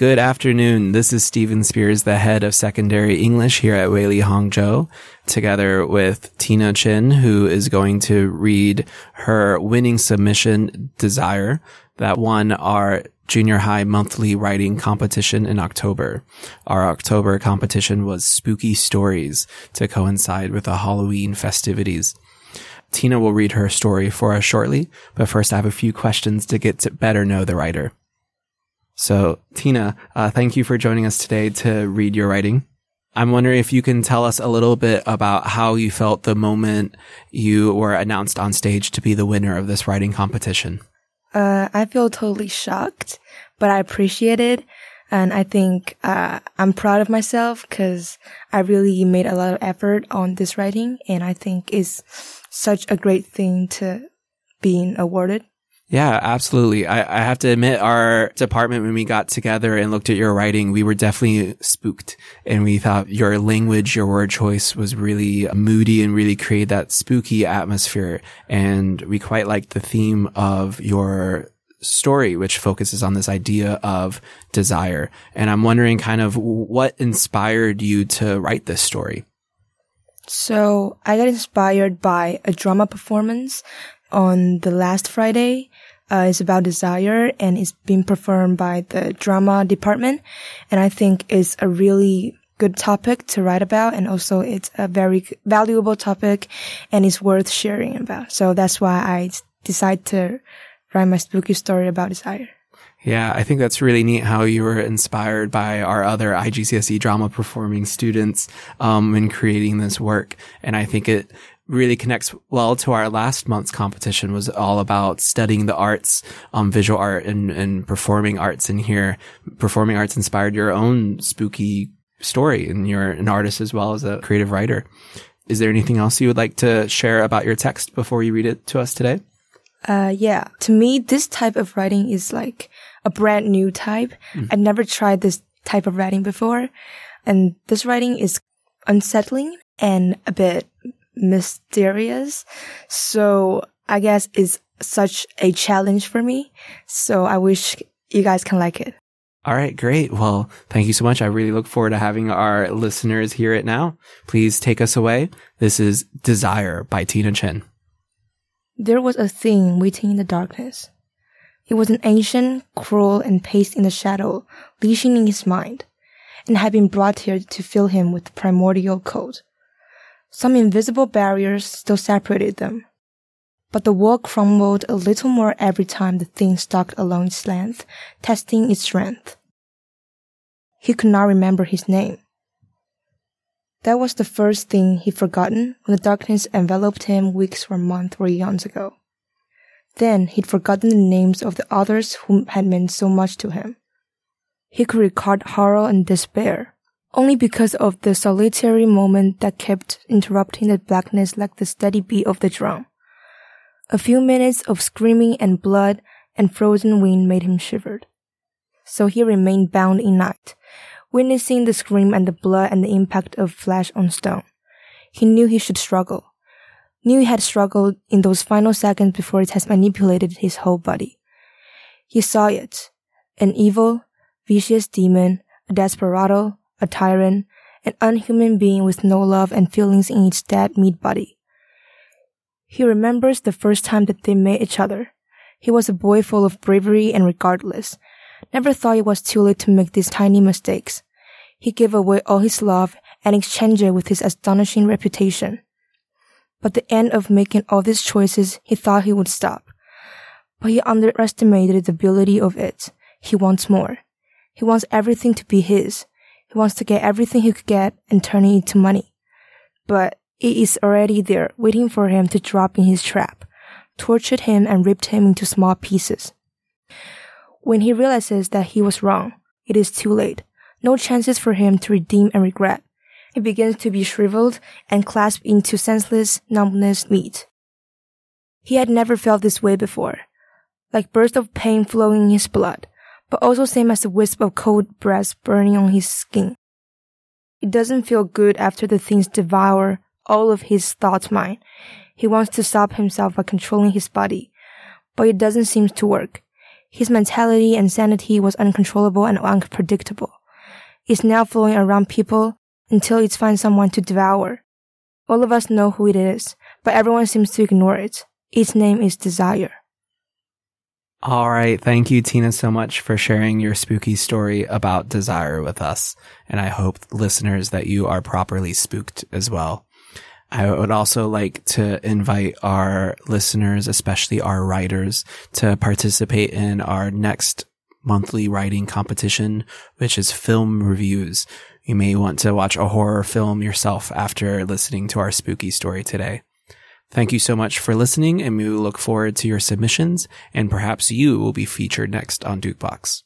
Good afternoon. This is Stephen Spears, the head of secondary English here at Weili Hangzhou, together with Tina Chen, who is going to read her winning submission, Desire, that won our junior high monthly writing competition in October. Our October competition was spooky stories to coincide with the Halloween festivities. Tina will read her story for us shortly, but first I have a few questions to get to better know the writer. So, Tina, uh, thank you for joining us today to read your writing. I'm wondering if you can tell us a little bit about how you felt the moment you were announced on stage to be the winner of this writing competition. Uh, I feel totally shocked, but I appreciate it. And I think, uh, I'm proud of myself because I really made a lot of effort on this writing. And I think it's such a great thing to being awarded. Yeah, absolutely. I, I, have to admit, our department, when we got together and looked at your writing, we were definitely spooked and we thought your language, your word choice was really moody and really created that spooky atmosphere. And we quite liked the theme of your story, which focuses on this idea of desire. And I'm wondering kind of what inspired you to write this story? So I got inspired by a drama performance on the last Friday. Uh, it's about desire and it's being performed by the drama department. And I think it's a really good topic to write about. And also it's a very valuable topic and it's worth sharing about. So that's why I decided to write my spooky story about desire. Yeah, I think that's really neat how you were inspired by our other IGCSE drama performing students um, in creating this work. And I think it really connects well to our last month's competition was all about studying the arts, um, visual art and, and performing arts. And here, performing arts inspired your own spooky story and you're an artist as well as a creative writer. Is there anything else you would like to share about your text before you read it to us today? Uh, yeah. To me, this type of writing is like a brand new type. Mm. I've never tried this type of writing before. And this writing is unsettling and a bit mysterious. So I guess it's such a challenge for me. So I wish you guys can like it. All right, great. Well, thank you so much. I really look forward to having our listeners hear it now. Please take us away. This is Desire by Tina Chen. There was a thing waiting in the darkness. It was an ancient, cruel, and paced in the shadow, leashing in his mind, and had been brought here to fill him with primordial cold. Some invisible barriers still separated them. But the wall crumbled a little more every time the thing stalked along its length, testing its strength. He could not remember his name. That was the first thing he'd forgotten when the darkness enveloped him weeks or months or eons ago. Then he'd forgotten the names of the others who had meant so much to him. He could recall horror and despair, only because of the solitary moment that kept interrupting the blackness like the steady beat of the drum. A few minutes of screaming and blood and frozen wind made him shiver. So he remained bound in night, witnessing the scream and the blood and the impact of flesh on stone. He knew he should struggle, knew he had struggled in those final seconds before it has manipulated his whole body. He saw it, an evil, vicious demon, a desperado, a tyrant, an unhuman being with no love and feelings in its dead meat body. He remembers the first time that they met each other. He was a boy full of bravery and regardless. Never thought it was too late to make these tiny mistakes. He gave away all his love and exchanged it with his astonishing reputation. But the end of making all these choices, he thought he would stop. But he underestimated the ability of it. He wants more. He wants everything to be his. He wants to get everything he could get and turn it into money. But it is already there, waiting for him to drop in his trap, tortured him and ripped him into small pieces. When he realizes that he was wrong, it is too late. No chances for him to redeem and regret. He begins to be shriveled and clasped into senseless numbness meat. He had never felt this way before, like bursts of pain flowing in his blood but also same as the wisp of cold breath burning on his skin. It doesn't feel good after the things devour all of his thought mind. He wants to stop himself by controlling his body, but it doesn't seem to work. His mentality and sanity was uncontrollable and unpredictable. It's now flowing around people until it finds someone to devour. All of us know who it is, but everyone seems to ignore it. Its name is desire. All right. Thank you, Tina, so much for sharing your spooky story about desire with us. And I hope listeners that you are properly spooked as well. I would also like to invite our listeners, especially our writers, to participate in our next monthly writing competition, which is film reviews. You may want to watch a horror film yourself after listening to our spooky story today. Thank you so much for listening and we look forward to your submissions and perhaps you will be featured next on Dukebox.